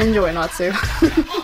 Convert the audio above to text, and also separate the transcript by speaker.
Speaker 1: Enjoy, Natsu.